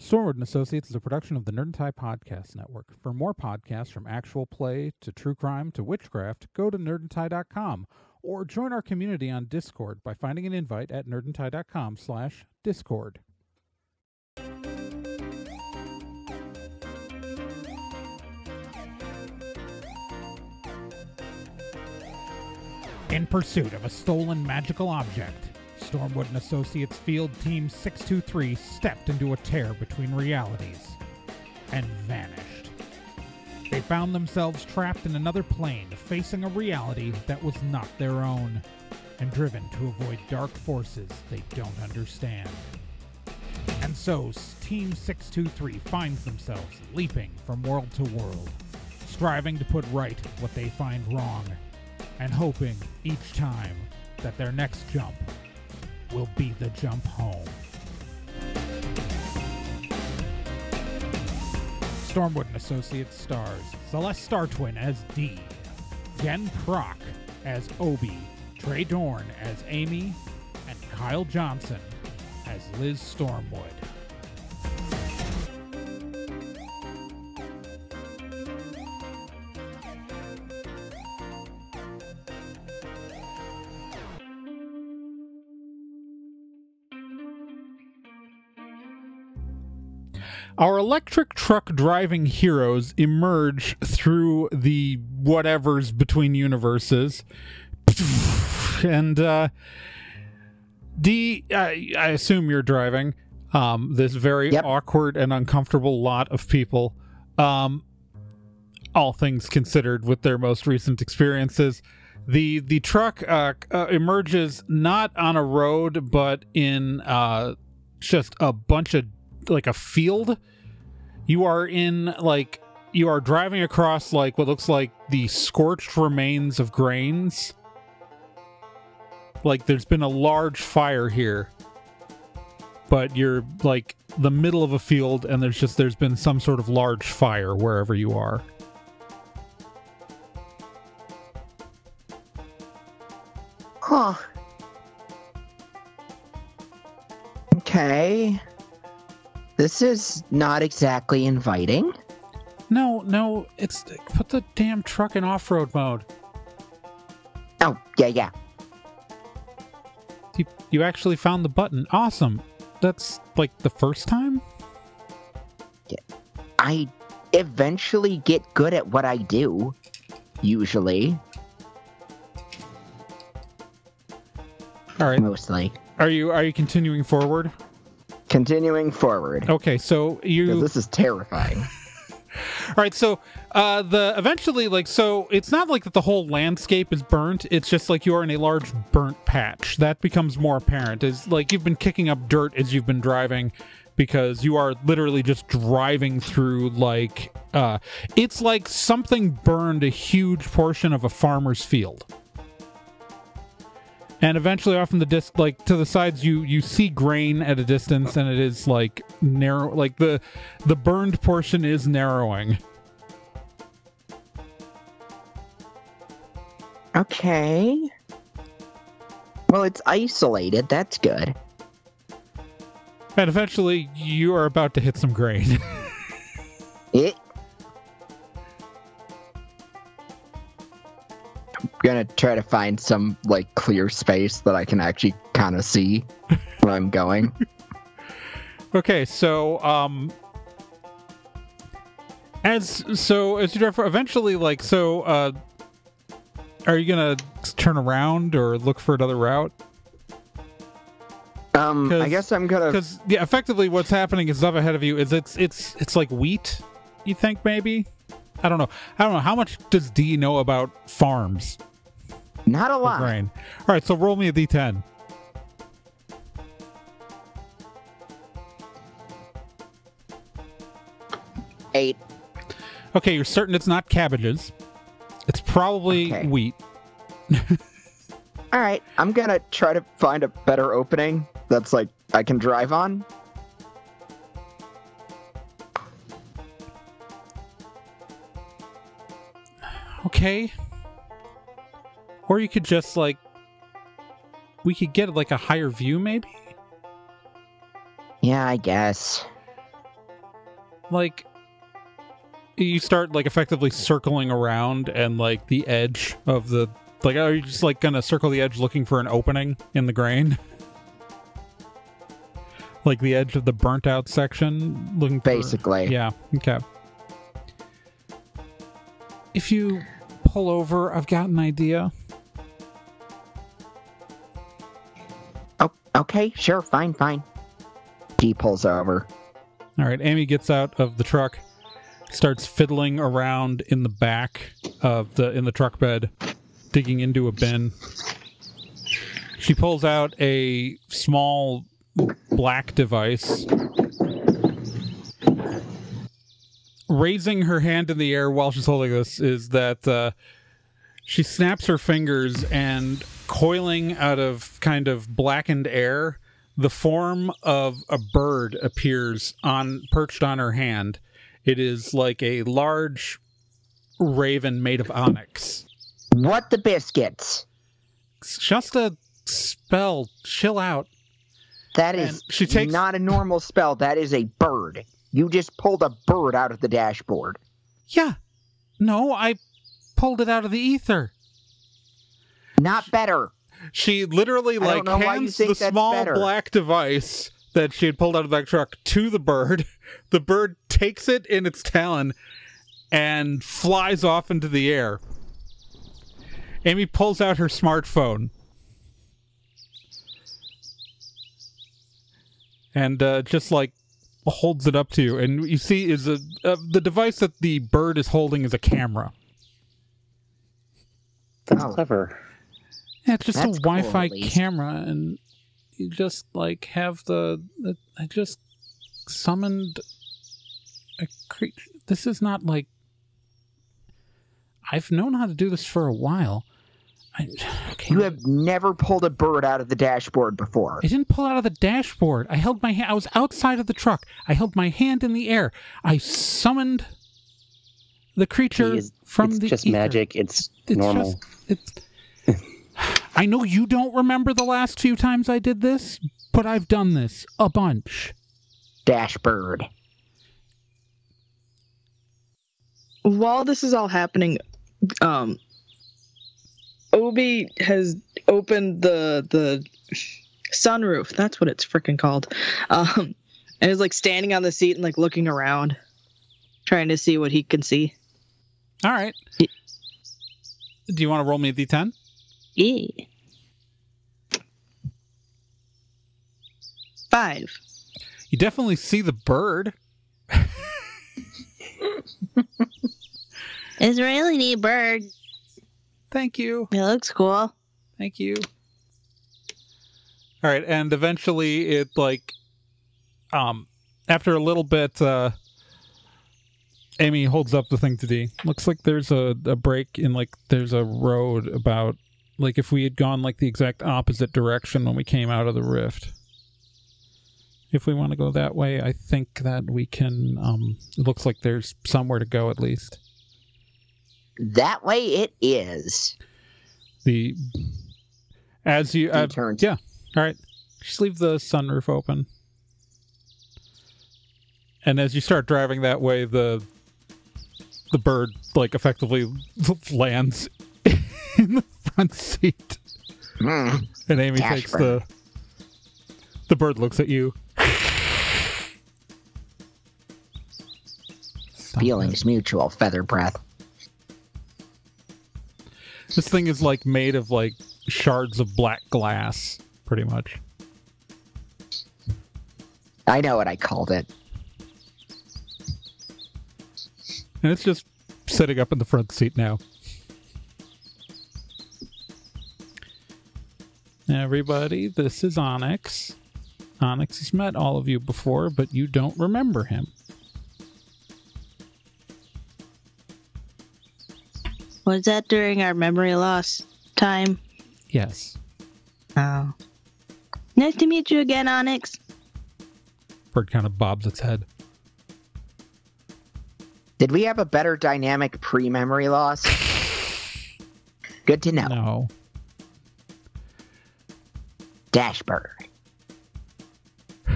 Stormwood and Associates is a production of the Nerd and Tie Podcast Network. For more podcasts from actual play to true crime to witchcraft, go to nerdandtie.com or join our community on Discord by finding an invite at nerdandtie.com slash discord. In pursuit of a stolen magical object, Stormwood and Associates Field Team 623 stepped into a tear between realities and vanished. They found themselves trapped in another plane, facing a reality that was not their own, and driven to avoid dark forces they don't understand. And so, Team 623 finds themselves leaping from world to world, striving to put right what they find wrong, and hoping each time that their next jump will be the jump home. Stormwood and Associates stars Celeste Startwin as Dee, Jen Proc as Obi, Trey Dorn as Amy, and Kyle Johnson as Liz Stormwood. Our electric truck driving heroes emerge through the whatevers between universes. And uh D I, I assume you're driving um this very Yep. awkward and uncomfortable lot of people. Um all things considered with their most recent experiences. The the truck uh, uh, emerges not on a road but in uh just a bunch of like a field. You are in like you are driving across like what looks like the scorched remains of grains. Like there's been a large fire here. But you're like the middle of a field and there's just there's been some sort of large fire wherever you are. Huh. Okay. This is not exactly inviting. No, no, it's put the damn truck in off-road mode. Oh, yeah, yeah. You you actually found the button. Awesome. That's like the first time? I eventually get good at what I do. Usually. All right. Mostly. Are you are you continuing forward? Continuing forward. Okay, so you This is terrifying. All right, so uh the eventually like so it's not like that the whole landscape is burnt. It's just like you are in a large burnt patch. That becomes more apparent as like you've been kicking up dirt as you've been driving because you are literally just driving through like uh it's like something burned a huge portion of a farmer's field. And eventually off in the disc like to the sides you you see grain at a distance and it is like narrow like the the burned portion is narrowing. Okay. Well, it's isolated. That's good. And eventually you are about to hit some grain. It. Gonna try to find some like clear space that I can actually kind of see where I'm going. okay, so um as so as you drive for eventually like so uh are you gonna turn around or look for another route? Um, I guess I'm gonna. Because yeah, effectively what's happening is up ahead of you is it's it's it's like wheat. You think maybe? I don't know. I don't know. How much does D know about farms? Not a lot. Grain. All right, so roll me a D10. Eight. Okay, you're certain it's not cabbages. It's probably Okay. wheat. All right, I'm gonna try to find a better opening that's like I can drive on. Okay. Or you could just like we could get like a higher view maybe? Yeah, I guess. like you start like effectively circling around and like the edge of the like are you just like gonna circle the edge looking for an opening in the grain? like the edge of the burnt out section looking for Basically. Yeah, okay. If you pull over, I've got an idea. Oh, okay, sure, fine, fine. He pulls over. All right, Amy gets out of the truck, starts fiddling around in the back of the in the truck bed, digging into a bin. She pulls out a small black device. Raising her hand in the air while she's holding this is that uh, she snaps her fingers and coiling out of kind of blackened air the form of a bird appears on perched on her hand it is like a large raven made of onyx What the biscuits? it's just a spell chill out That is she takes- not a normal spell. That is a bird. You just pulled a bird out of the dashboard. yeah no i pulled it out of the ether Not better. she literally like know why you hands the small better. black device that she had pulled out of that truck to the bird the bird takes it in its talon and flies off into the air amy pulls out her smartphone and uh, just like holds it up to you and you see is a uh, the device that the bird is holding is a camera That's Oh. clever. Yeah, it's just That's a Wi-Fi at least. camera, and you just like have the. the I just summoned a creature. This is not like. I've known how to do this for a while. I, okay, You have never pulled a bird out of the dashboard before. I didn't pull out of the dashboard. I held my hand. I was outside of the truck. I held my hand in the air. I summoned the creature Please, from it's the It's just ether. magic. It's, It's normal. just- it's. I know you don't remember the last few times I did this, but I've done this a bunch. Dashbird. while this is all happening, um, Obi has opened the the sunroof. That's what it's freaking called. Um, and is like standing on the seat and like looking around, trying to see what he can see. All right. Y- Do you want to roll me a d10? Yeah. Five. You definitely see the bird. It's really neat bird. Thank you. It looks cool. Thank you. All right, and eventually it like um after a little bit uh Amy holds up the thing to D. Looks like there's a, a break in like there's a road about like if we had gone like the exact opposite direction when we came out of the rift. If we want to go that way, I think that we can um it looks like there's somewhere to go at least. That way it is. The as you uh, turns. yeah. All right. Just leave the sunroof open. And as you start driving that way, the the bird like effectively lands in the front seat. Hmm. And Amy takes bird. the the bird looks at you. Feelings mutual. Feather breath. This thing is like made of like shards of black glass, pretty much. I know what I called it. And it's just sitting up in the front seat now. Everybody, this is Onyx. Onyx has met all of you before, but you don't remember him. Was that during our memory loss time? Yes. Oh. Nice to meet you again, Onyx. Bird kind of bobs its head. Did we have a better dynamic pre memory loss? Good to know. No. Dashbird.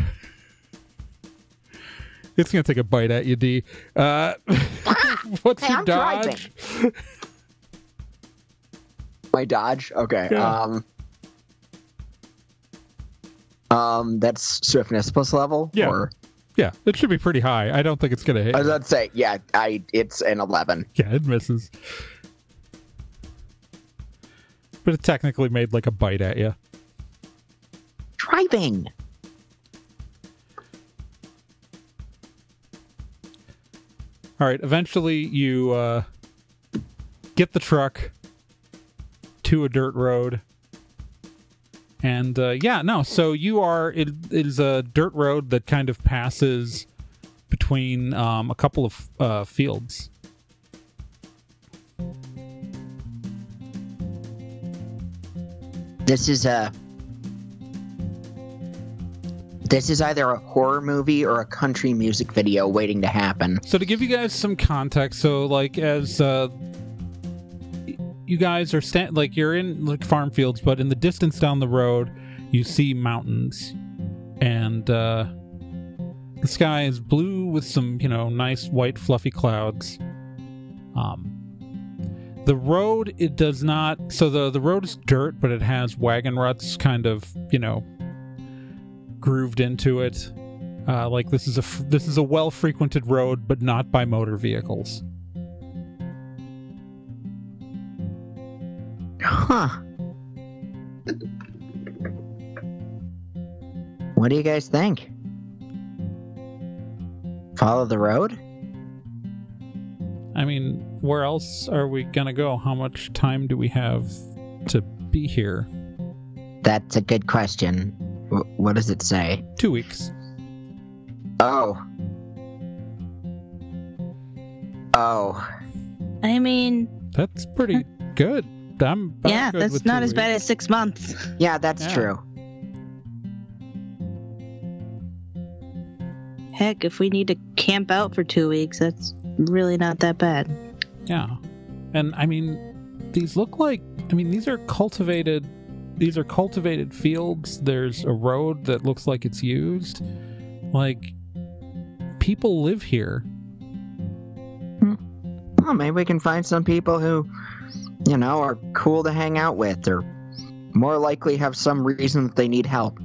It's gonna take a bite at you, D. Uh, what's Hey, your I'm dodge? My dodge. Okay. Yeah. Um. Um, that's swiftness plus level. Yeah. Or Yeah, it should be pretty high. I don't think it's gonna hit. I was you. about to say, yeah, I it's an eleven. Yeah, it misses. But it technically made like a bite at you. Driving. All right, eventually you uh, get the truck to a dirt road. And uh, yeah, no, so you are, it, it is a dirt road that kind of passes between um, a couple of uh, fields. This is a. This is either a horror movie or a country music video waiting to happen. So to give you guys some context, so like as uh, you guys are stand like you're in like farm fields, but in the distance down the road, you see mountains, and uh, the sky is blue with some you know nice white fluffy clouds. Um, the road it does not. So the the road is dirt, but it has wagon ruts kind of you know grooved into it. Uh, like this is a this is a well frequented road, but not by motor vehicles. Huh. What do you guys think? Follow the road? I mean, where else are we gonna go? How much time do we have to be here? That's a good question. W- what does it say? Two weeks. Oh. Oh. I mean, That's pretty good. I'm yeah, that's not two as bad as six months. Yeah, that's Yeah. true. Heck, if we need to camp out for two weeks, that's really not that bad. Yeah, and I mean, these look like. I mean, these are cultivated. These are cultivated fields. There's a road that looks like it's used. Like people live here. Hmm. Well, maybe we can find some people who, you know, are cool to hang out with or more likely have some reason that they need help.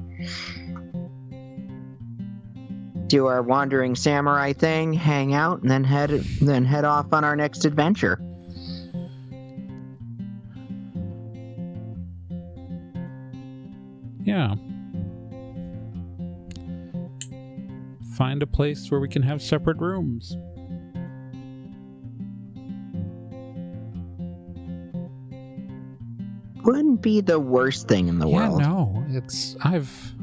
Do our wandering samurai thing, hang out, and then head then head off on our next adventure. Yeah. Find a place where we can have separate rooms. Wouldn't be the worst thing in the yeah, world. no, it's I've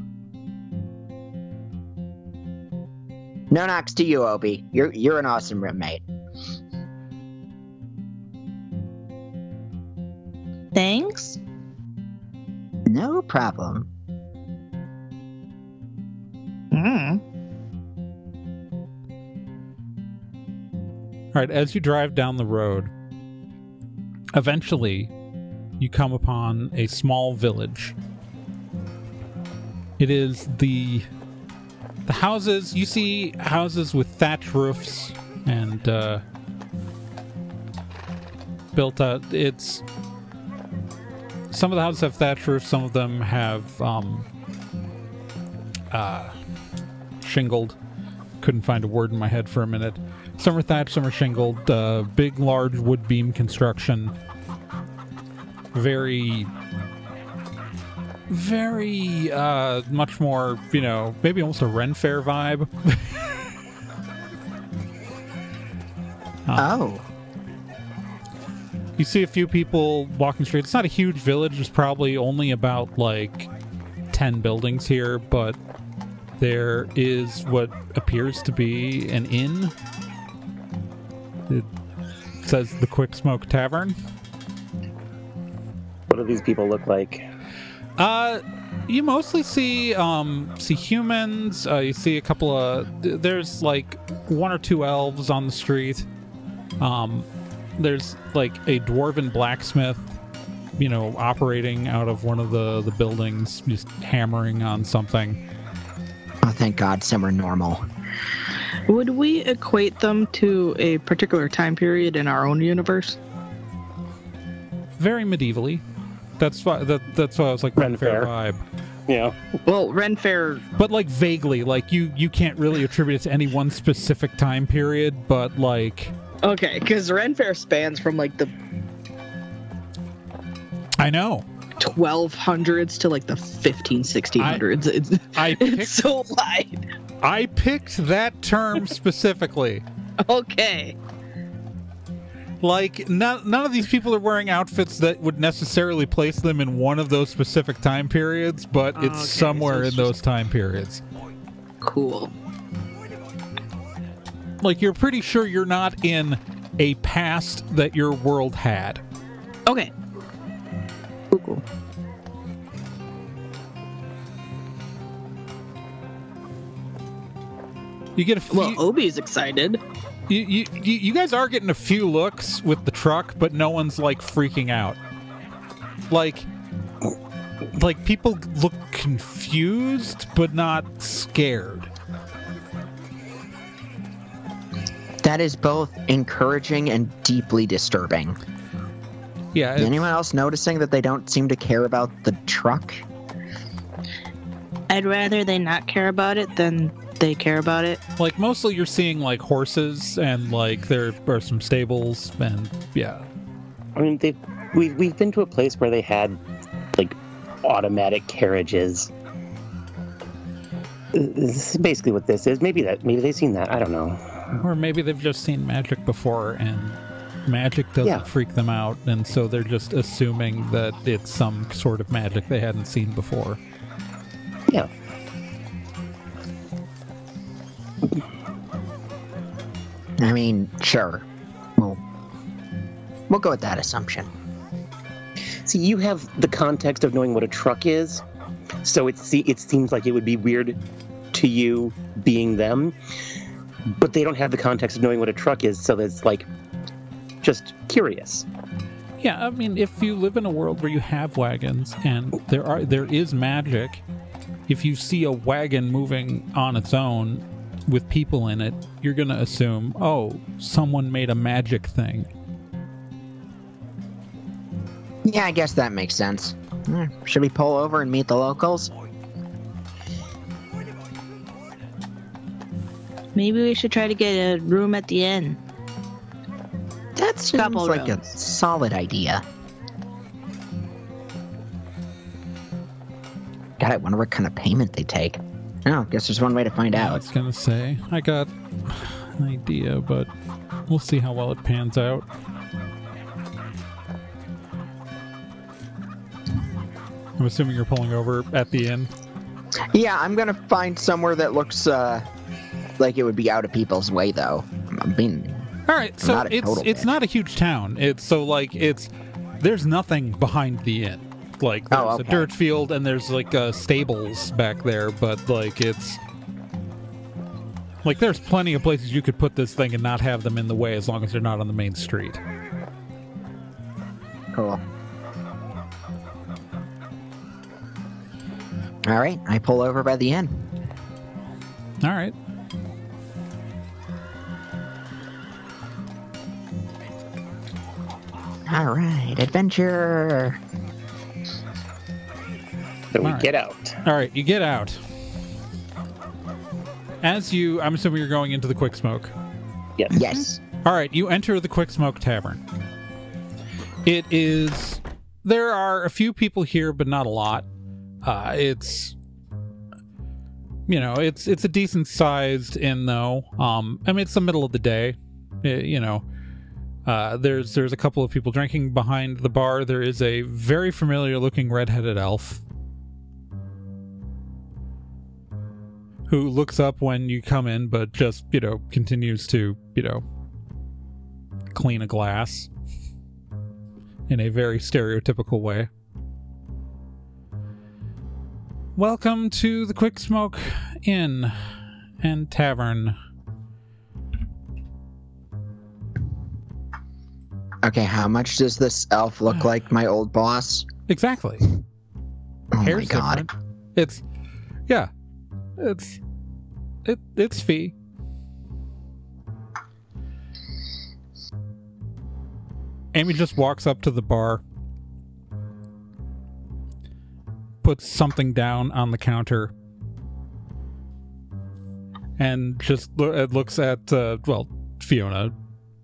No knocks to you, Obi. You're you're an awesome roommate. Thanks. No problem. Mm. All right, as you drive down the road, eventually you come upon a small village. It is the the houses you see houses with thatch roofs and uh, built up. It's some of the houses have thatch roofs, some of them have um, uh, shingled. Couldn't find a word in my head for a minute. Some are thatched, some are shingled. Uh, big, large wood beam construction. Very, very uh, much more, you know, maybe almost a Ren Fair vibe. Uh, Oh. You see a few people walking straight. It's not a huge village. There's probably only about like 10 buildings here, but there is what appears to be an inn. It says the Quick Smoke Tavern. What do these people look like? Uh, you mostly see um see humans. Uh, you see a couple of there's like one or two elves on the street. Um, there's like a dwarven blacksmith, you know, operating out of one of the the buildings, just hammering on something. Oh, thank God, somewhere normal. Would we equate them to a particular time period in our own universe? Very medievally. That's why that, that's why I was like Ren Ren Fair Fair. vibe. Yeah. Well, Ren Fair. But like vaguely, like you you can't really attribute it to any one specific time period, but like Okay, because Ren Fair spans from like the I know. 1200s to like the 15 1600s. It's, I it's so wide. I picked that term specifically. Okay. Like none none of these people are wearing outfits that would necessarily place them in one of those specific time periods, but it's Okay, so somewhere it's in those time periods. Cool. Like you're pretty sure you're not in a past that your world had. Okay. Cool, cool. You get a few, Well, Obi's excited. You, you, you you guys are getting a few looks with the truck, but no one's like freaking out. Like like people look confused but not scared. That is both encouraging and deeply disturbing. Yeah, Is anyone else noticing that they don't seem to care about the truck? I'd rather they not care about it than they care about it. like mostly you're seeing like horses and like there are some stables and yeah. I mean, they we've we've been to a place where they had like automatic carriages. This is basically what this is. Maybe that maybe they've seen that. I don't know. Or maybe they've just seen magic before and magic doesn't Yeah. freak them out and so they're just assuming that it's some sort of magic they hadn't seen before. Yeah. I mean, sure. We'll, we'll go with that assumption. See, you have the context of knowing what a truck is, so it se- it seems like it would be weird to you being them, but they don't have the context of knowing what a truck is, so it's like just curious. Yeah, I mean, if you live in a world where you have wagons and there are there is magic, if you see a wagon moving on its own with people in it, you're gonna assume, oh, someone made a magic thing. Yeah, I guess that makes sense. Should we pull over and meet the locals? Maybe we should try to get a room at the inn. That seems Couple like a solid idea. God, I wonder what kind of payment they take. Oh, guess there's one way to find out. I was gonna say, I got an idea, but we'll see how well it pans out. I'm assuming you're pulling over at the inn. Yeah, I'm gonna find somewhere that looks uh, like it would be out of people's way, though. I mean, All right, so it's it's not a huge town. It's so like it's there's nothing behind the inn. Like there's Oh, a dirt field and there's like uh, stables back there, but like it's like there's plenty of places you could put this thing and not have them in the way as long as they're not on the main street. cool. All right, I pull over by the inn. All right. All right, adventure. So we All right. get out. All right, you get out. As you, I'm assuming you're going into the quick smoke. Yes. Yes. All right, you enter the Quick Smoke Tavern. It is. There are a few people here, but not a lot. Uh, it's. You know, it's it's a decent sized inn though. Um, I mean, it's the middle of the day. Uh, you know, uh, there's there's a couple of people drinking behind the bar. There is a very familiar looking redheaded elf who looks up when you come in, but just you know continues to you know clean a glass in a very stereotypical way. Welcome to the Quick Smoke Inn and Tavern. Okay, how much does this elf look like my old boss? Exactly. Oh my Hair's god. different. It's yeah. It's it, it's fee. Amy just walks up to the bar, puts something down on the counter, and just lo- looks at, uh, well, Fiona,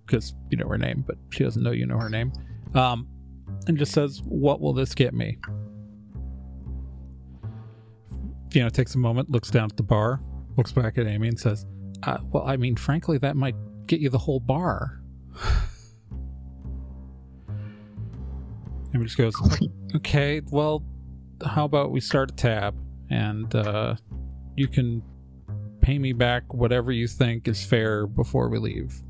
because you know her name, but she doesn't know you know her name, um, and just says, What will this get me? Fiona takes a moment, looks down at the bar, looks back at Amy, and says, uh, "Well, I mean, frankly, that might get you the whole bar." Amy just goes, "Okay, well, how about we start a tab, and uh, you can pay me back whatever you think is fair before we leave."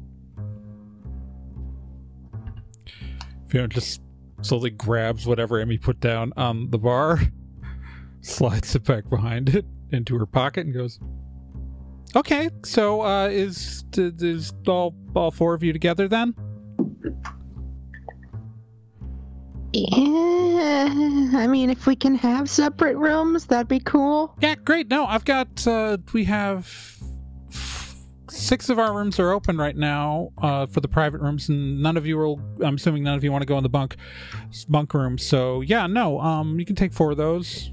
Fiona just slowly grabs whatever Amy put down on the bar, slides it back behind it into her pocket, and goes, "Okay, so uh, is is all all four of you together then?" Yeah, I mean, if we can have separate rooms, that'd be cool. Yeah, great. No, I've got. Uh, we have six of our rooms are open right now uh, for the private rooms, and none of you will. I'm assuming none of you want to go in the bunk bunk room. So yeah, no. Um, you can take four of those.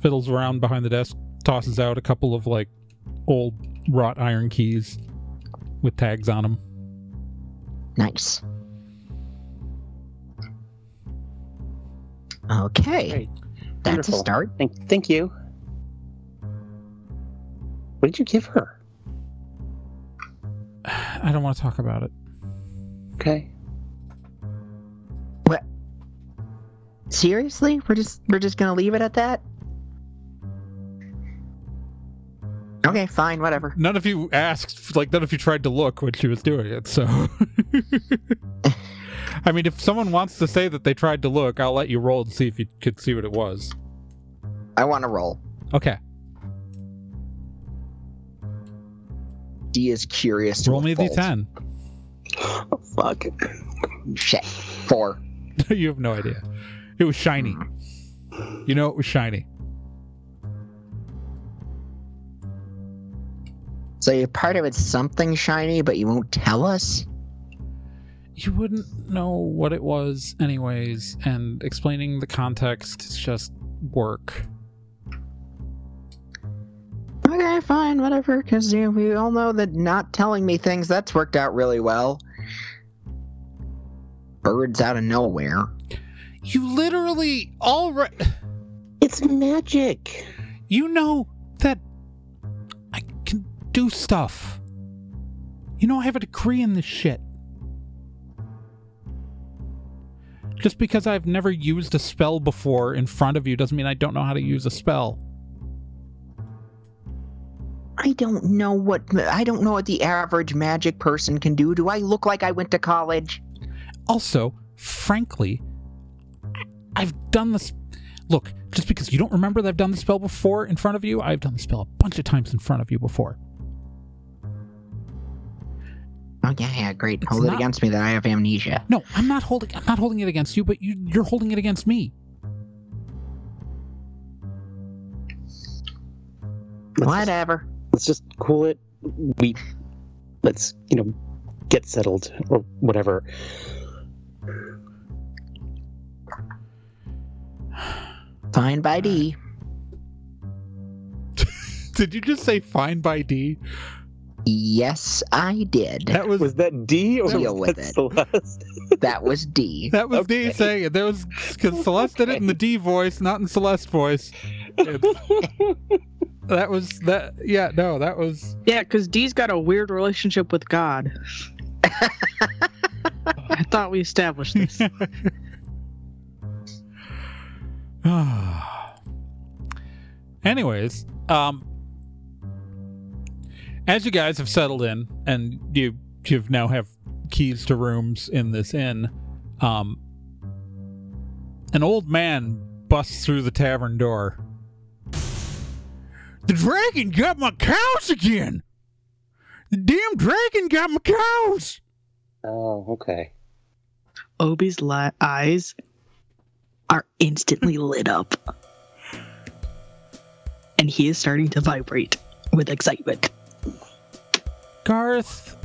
Fiddles around behind the desk, tosses out a couple of like old wrought iron keys with tags on them. Nice. Okay, Great. that's a start. Thank, thank you. What did you give her? I don't want to talk about it. Okay. What? Seriously? We're just we're just gonna leave it at that? Okay, fine, whatever. None of you asked, like, none of you tried to look when she was doing it, so. I mean, if someone wants to say that they tried to look, I'll let you roll and see if you could see what it was. I want to roll. Okay. D is curious. To Roll me a a fault. d10. Oh, fuck. Shit. Four. you have no idea. It was shiny. Hmm. You know it was shiny. So you're part of it's something shiny, but you won't tell us. You wouldn't know what it was, anyways, and explaining the context is just work. Okay, fine, whatever. Because you know, we all know that not telling me things that's worked out really well. Birds out of nowhere. You literally already. It's magic. You know that I can do stuff. You know I have a degree in this shit. Just because I've never used a spell before in front of you doesn't mean I don't know how to use a spell. I don't know what I don't know what the average magic person can do. Do I look like I went to college? Also, frankly, I've done this. Look, just because you don't remember that I've done the spell before in front of you, I've done the spell a bunch of times in front of you before. Oh yeah, yeah, great. It's Hold not- it against me that I have amnesia. No, I'm not holding. I'm not holding it against you, but you, you're holding it against me. Let's just, Whatever. let's just cool it. We let's you know get settled or whatever. Fine by D. Did you just say fine by D? Yes, I did. That was Was that D or Deal was with that it. Celeste? That was D. that was D saying it. There was because Celeste did it in the D voice, not in Celeste voice. That was that. Yeah, no, that was. Yeah, because D's got a weird relationship with God. I thought we established this. Anyways, um, as you guys have settled in and you you now have keys to rooms in this inn, um, an old man busts through the tavern door. The dragon got my cows again. The damn dragon got my cows. Oh, okay. Obi's li- eyes are instantly lit up. And he is starting to vibrate with excitement. Garth,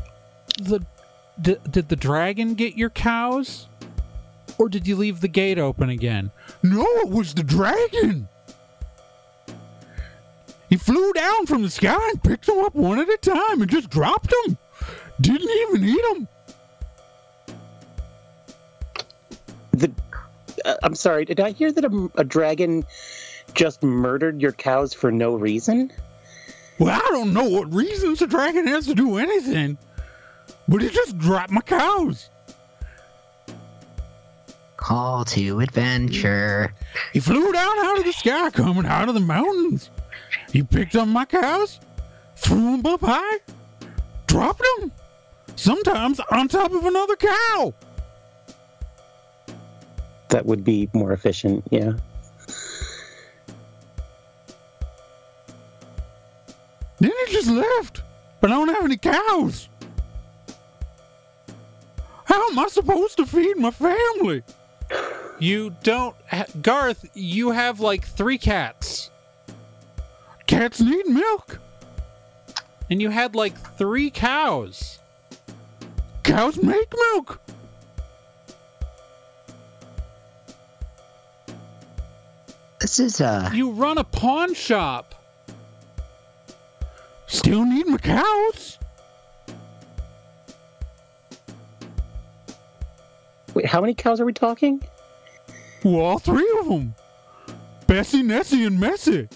the D- did the dragon get your cows? Or did you leave the gate open again? No, it was the dragon. He flew down from the sky and picked them up one at a time and just dropped them. Didn't even eat them. The, uh, I'm sorry. Did I hear that a, a dragon just murdered your cows for no reason? Well, I don't know what reasons the dragon has to do anything, but he just dropped my cows. Call to adventure. He flew down out of the sky, coming out of the mountains. He picked up my cows, threw them up high, dropped them, sometimes on top of another cow. That would be more efficient. Yeah. Then he just left, but I don't have any cows. How am I supposed to feed my family? You don't, ha- Garth. You have like three cats. Cats need milk. And you had like three cows. Cows make milk. This is uh You run a pawn shop. Still need my cows. Wait, how many cows are we talking? Well, all three of them. Bessie, Nessie, and Messie.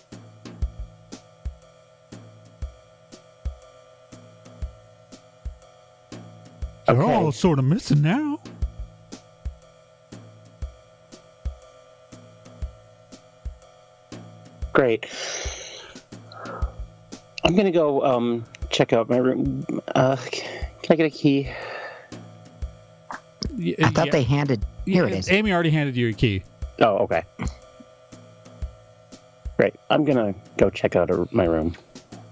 They're Okay. all sort of missing now. Great. I'm gonna go um check out my room. Uh, can I get a key? I thought they handed here it is. Amy already handed you a key. Oh, okay. Great. I'm gonna go check out a, my room.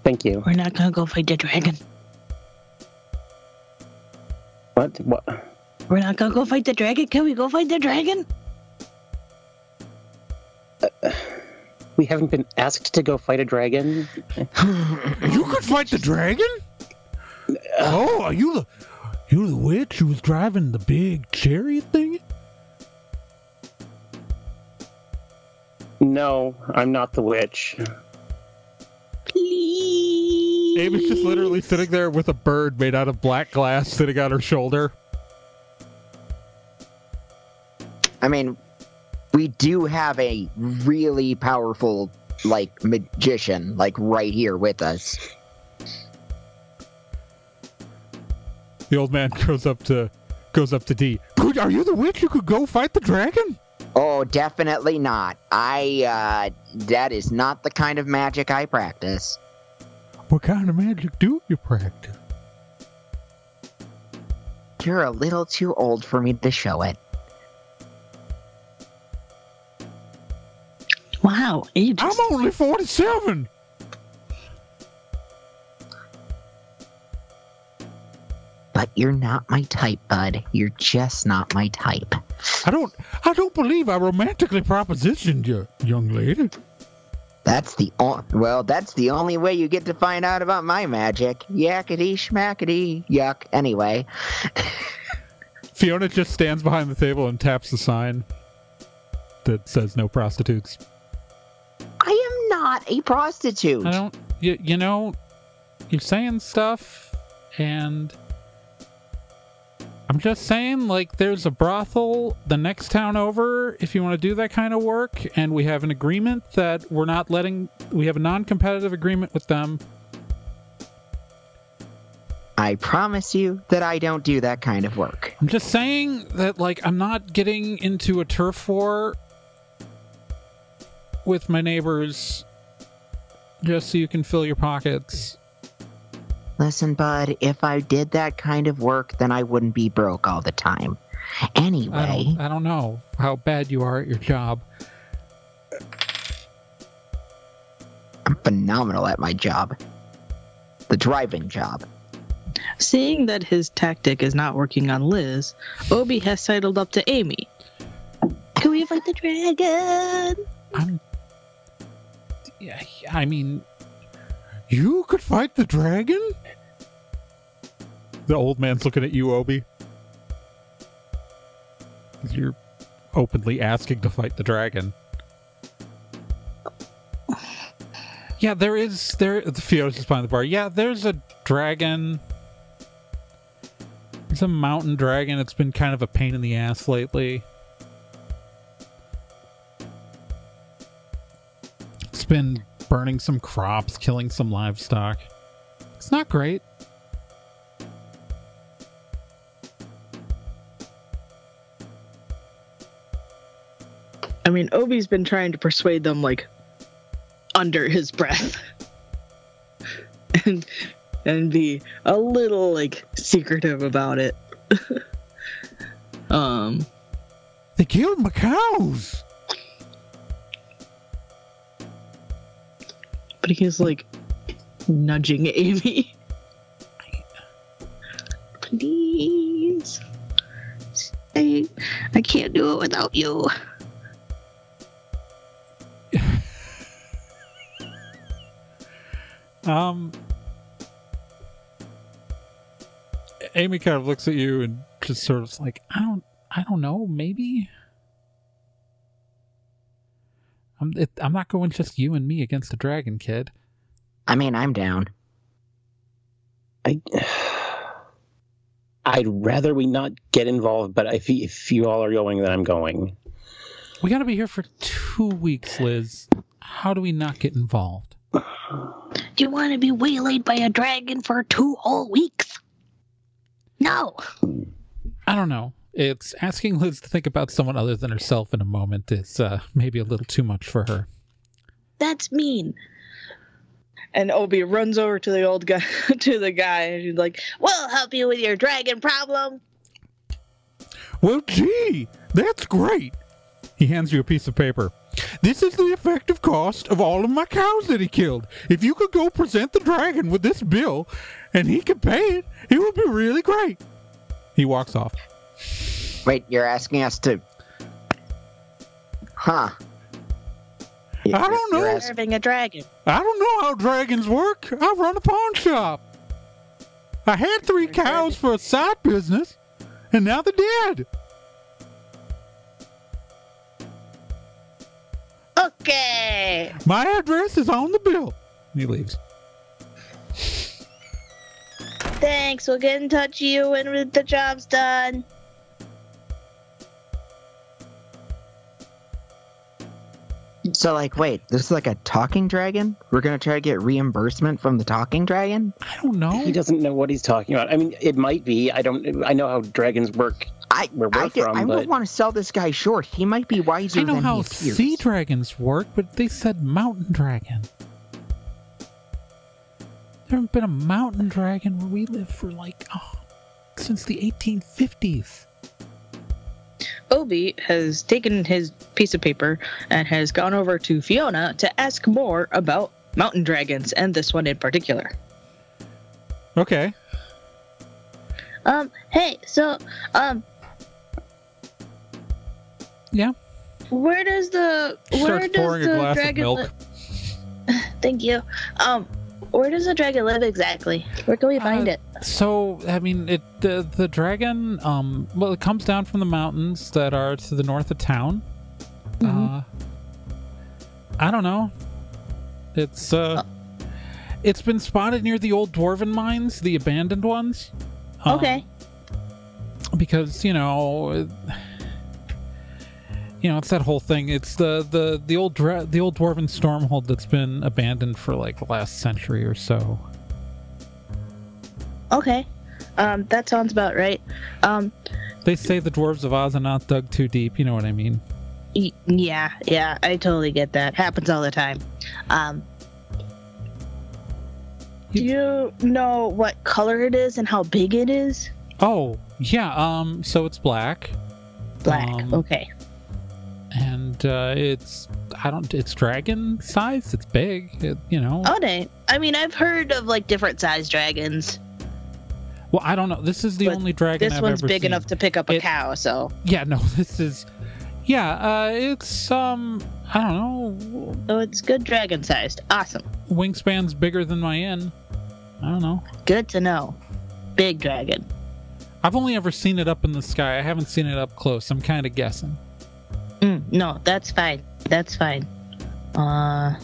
Thank you. We're not gonna go fight the dragon. What? What? We're not gonna go fight the dragon. Can we go fight the dragon? We haven't been asked to go fight a dragon. You could fight the dragon? Oh, are you the you the witch who was driving the big chariot thing? No, I'm not the witch. Please. Amy's just literally sitting there with a bird made out of black glass sitting on her shoulder. I mean, we do have a really powerful like magician like right here with us. The old man goes up to goes up to D. Are you the witch who could go fight the dragon? Oh, definitely not. I uh that is not the kind of magic I practice. What kind of magic do you practice? You're a little too old for me to show it. Wow, ages. I'm only 47. But you're not my type, bud. You're just not my type. I don't I don't believe I romantically propositioned you, young lady. That's the o- well, that's the only way you get to find out about my magic. Yakety schmackety yuck. Anyway, Fiona just stands behind the table and taps the sign that says no prostitutes. Not a prostitute. I don't you, you know you're saying stuff and I'm just saying like there's a brothel the next town over if you want to do that kind of work and we have an agreement that we're not letting we have a non-competitive agreement with them. I promise you that I don't do that kind of work. I'm just saying that like I'm not getting into a turf war with my neighbors just so you can fill your pockets. Listen, bud, if I did that kind of work, then I wouldn't be broke all the time. I Anyway, don't I don't know how bad you are at your job. I'm phenomenal at my job. The driving job. Seeing that his tactic is not working on Liz, Obi has sidled up to Amy. Can we fight the dragon? I'm yeah, I mean you could fight the dragon? The old man's looking at you, Obi. You're openly asking to fight the dragon. Yeah, there is there the Fios is behind the bar. Yeah, there's a dragon. There's a mountain dragon. It's been kind of a pain in the ass lately. Been burning some crops, killing some livestock. It's not great. I mean, Obi's been trying to persuade them like under his breath. and and be a little like secretive about it. um They killed my cows. But he's like nudging Amy. Please. I, I can't do it without you. Um, Amy kind of looks at you and just sort of like, I don't, I don't know, maybe. I'm, it, I'm not going just you and me against a dragon, kid. I mean, I'm down. I, I'd rather we not get involved, but if, if you all are going, then I'm going. We got to be here for two weeks, Liz. How do we not get involved? Do you want to be waylaid by a dragon for two whole weeks? No. I don't know. It's asking Liz to think about someone other than herself in a moment is uh, maybe a little too much for her. That's mean. And Obi runs over to the old guy to the guy and he's like, We'll help you with your dragon problem. Well, gee, that's great. He hands you a piece of paper. This is the effective cost of all of my cows that he killed. If you could go present the dragon with this bill and he could pay it, it would be really great. He walks off. Wait, you're asking us to. Huh. I don't know. You're ask- Serving a dragon. I don't know how dragons work. I run a pawn shop. I had three cows for a side business, and now they're dead. Okay. My address is on the bill. He leaves. Thanks. We'll get in touch with you when the job's done. So, like, wait, this is like a talking dragon? We're gonna try to get reimbursement from the talking dragon? I don't know. He doesn't know what he's talking about. I mean, it might be. I don't. I know how dragons work. I Where we're I, did- from, I but- don't want to sell this guy short. He might be wiser I know than how he appears. sea dragons work, but they said mountain dragon. There haven't been a mountain dragon where we live for like oh, since the 1850s. Obi has taken his piece of paper and has gone over to Fiona to ask more about mountain dragons and this one in particular. Okay. Um. Hey. So. Um. Yeah. Where does the where Starts does pouring a the glass of dragon milk. li- Thank you. Um. Where does the dragon live exactly? Where can we find Uh, it? So I mean, it the the dragon. Um. Well, it comes down from the mountains that are to the north of town. Mhm. Uh. I don't know. It's uh. It's been spotted near the old dwarven mines, the abandoned ones. Um, Okay. because you know you know it's that whole thing it's the the the old dra- the old dwarven stormhold that's been abandoned for like the last century or so Okay. Um. That sounds about right. Um. they say the dwarves of oz are not dug too deep you know what i mean y- Yeah. Yeah. I totally get that. Happens all the time. Um. Do you know what color it is and how big it is? oh yeah um so it's black Black. Um, okay. And uh it's i don't it's dragon size it's big it, you know Oh, dang. I mean, I've heard of like different size dragons. well i don't know this is the But only dragon This I've one's big seen. enough to pick up a It- cow, so yeah no this is yeah uh it's um i don't know Oh, it's good dragon sized. Awesome. wingspan's bigger than my inn. I don't know. Good to know. big dragon. I've only ever seen it up in the sky. I haven't seen it up close. I'm kind of guessing. Mm, no, that's fine. That's fine. Uh.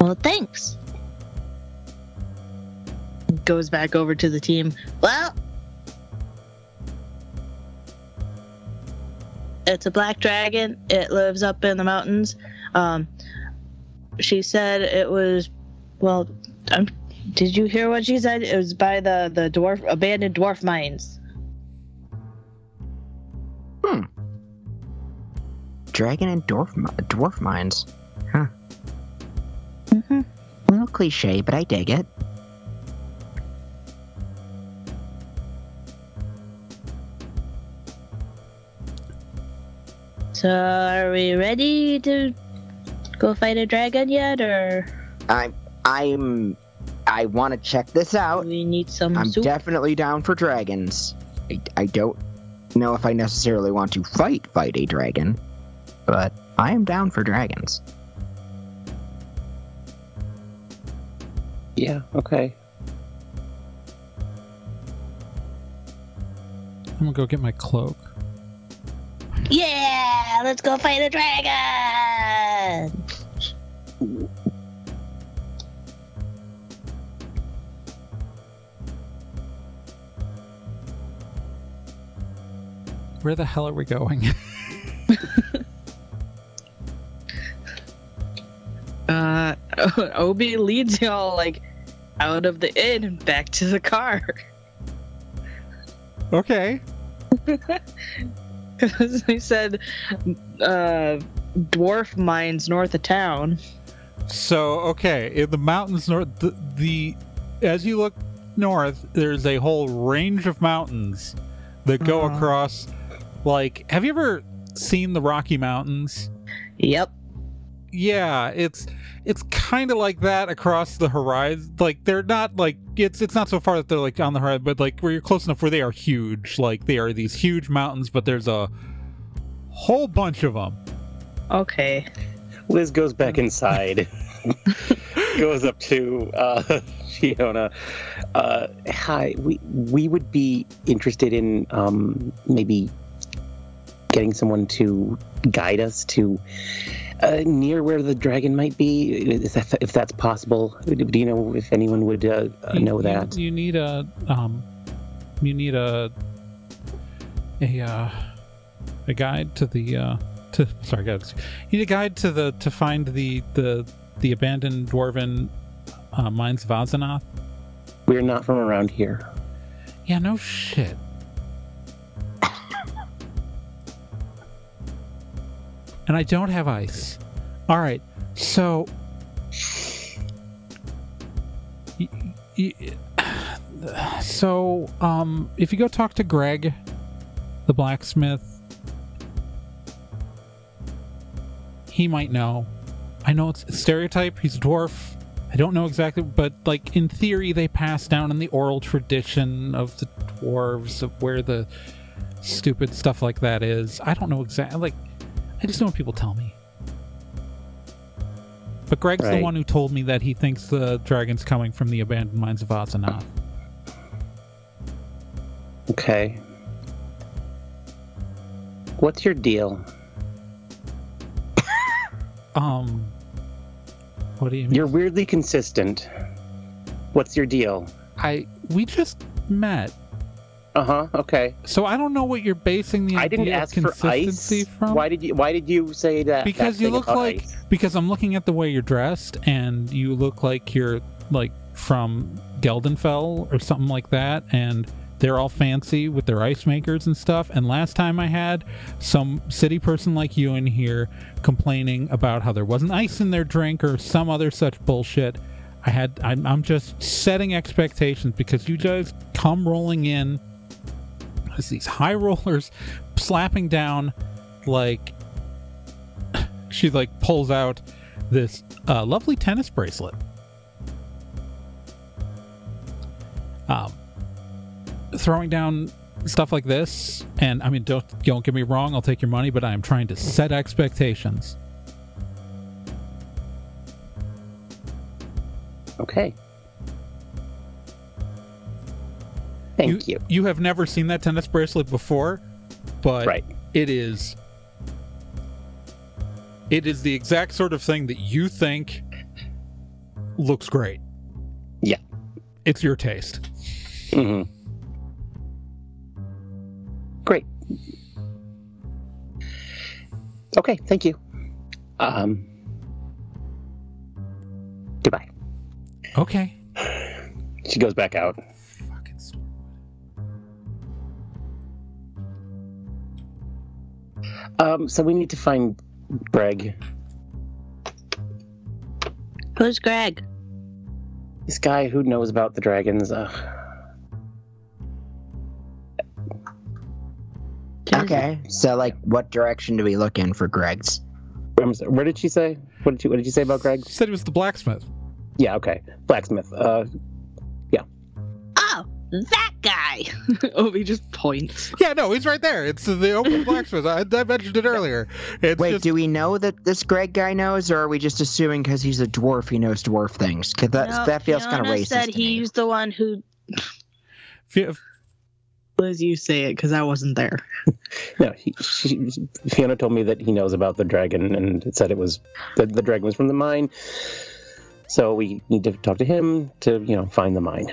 Well, thanks. Goes back over to the team. Well, it's a black dragon. It lives up in the mountains. Um, she said it was. Well, um, did you hear what she said? It was by the the dwarf abandoned dwarf mines. Dragon and dwarf dwarf mines. Huh. Mm-hmm. A little cliche, but I dig it. So, are we ready to go fight a dragon yet, or I'm I'm I want to check this out. we need some I'm soup? definitely down for dragons. I, I don't know if I necessarily want to fight fight a dragon, but I am down for dragons. Yeah, okay. I'm gonna go get my cloak. Yeah, let's go fight a dragon. Where the hell are we going? Uh, Obi leads y'all like out of the inn and back to the car. okay. Because they said uh, dwarf mines north of town. So okay, in the mountains north, the, the as you look north, there's a whole range of mountains that go Uh-huh. across. Like, have you ever seen the Rocky Mountains? Yep. Yeah, it's it's kind of like that across the horizon. Like they're not like it's it's not so far that they're like on the horizon, but like where you're close enough where they are huge. Like they are these huge mountains, but there's a whole bunch of them. Okay. Liz goes back inside, goes up to uh, Fiona. Uh, hi, we we would be interested in um, maybe getting someone to guide us to uh, near where the dragon might be, if, that, if that's possible. Do you know if anyone would uh, You- know you- that? You, need a um, you need a a uh, a guide to the uh, to sorry guys, you need a guide to the to find the the the abandoned dwarven uh, mines of Azanath. We're not from around here. Yeah, no shit. And I don't have ice. All right, so. So, um, if you go talk to Greg, the blacksmith, he might know. I know it's a stereotype. He's a dwarf. I don't know exactly, but like in theory, they pass down in the oral tradition of the dwarves of where the stupid stuff like that is. I don't know exactly. Like, I just don't know what people tell me. But Greg's the one who told me that he thinks the dragon's coming from the abandoned mines of Azanoth. Okay. What's your deal? Um, what do you mean? You're weirdly consistent. What's your deal? I we just met, Uh huh. Okay. so I don't know what you're basing the I didn't idea of ask for ice. consistency from. Why did you? Why did you say that? because that you thing look about like ice? because I'm looking at the way you're dressed and you look like you're like from Geldenfell or something like that and they're all fancy with their ice makers and stuff and last time I had some city person like you in here complaining about how there wasn't ice in their drink or some other such bullshit I had I'm, I'm just setting expectations because you guys come rolling in as these high rollers slapping down like she like pulls out this uh, lovely tennis bracelet. Um, throwing down stuff like this, and I mean, don't don't get me wrong, I'll take your money, but I am trying to set expectations. Okay. Thank you. You have never seen that tennis bracelet before, but Right. it is it is the exact sort of thing that you think looks great. Yeah. It's your taste. hmm Great. Okay, thank you. Um. Goodbye. Okay. She goes back out. Um, so we need to find Greg. Who's Greg? This guy who knows about the dragons. Uh, Okay, so like, what direction do we look in for Greg's? I'm sorry, where did she say? What did you What did you say about Greg? She said he was the blacksmith. Yeah, okay, blacksmith. Uh, that guy. Oh, Obi just points. Yeah, no, he's right there. It's the open blacksmith. I, I mentioned it earlier. It's Wait, just, do we know that this Greg guy knows, or are we just assuming because he's a dwarf he knows dwarf things? Because that No, that feels kind of Fiona racist. said to me. he's the one who. Fi- Liz, you say it because I wasn't there. no, he, she, Fiona told me that he knows about the dragon and said it was the, the dragon was from the mine. So we need to talk to him to you know find the mine.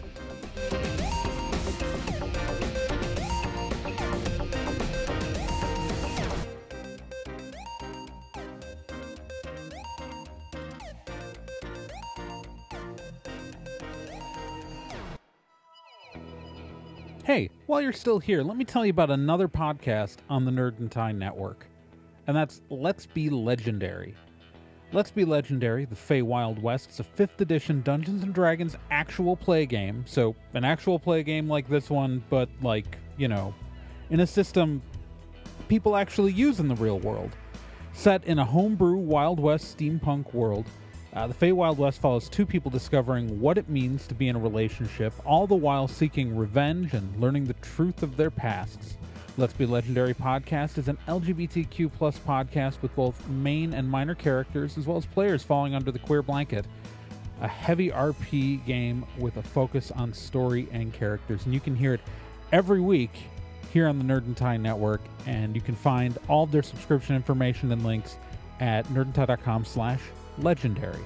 While you're still here, let me tell you about another podcast on the Nerd and Tie Network. And that's Let's Be Legendary. Let's Be Legendary, the Fey Wild West, is a 5th edition Dungeons and Dragons actual play game. So, an actual play game like this one, but like, you know, in a system people actually use in the real world. Set in a homebrew Wild West steampunk world, uh, the Fey Wild West follows two people discovering what it means to be in a relationship, all the while seeking revenge and learning the truth of their pasts. Let's Be Legendary podcast is an LGBTQ plus podcast with both main and minor characters, as well as players falling under the queer blanket. A heavy RP game with a focus on story and characters, and you can hear it every week here on the Nerd and Tie Network, and you can find all their subscription information and links at nerdandtie.com slash legendary.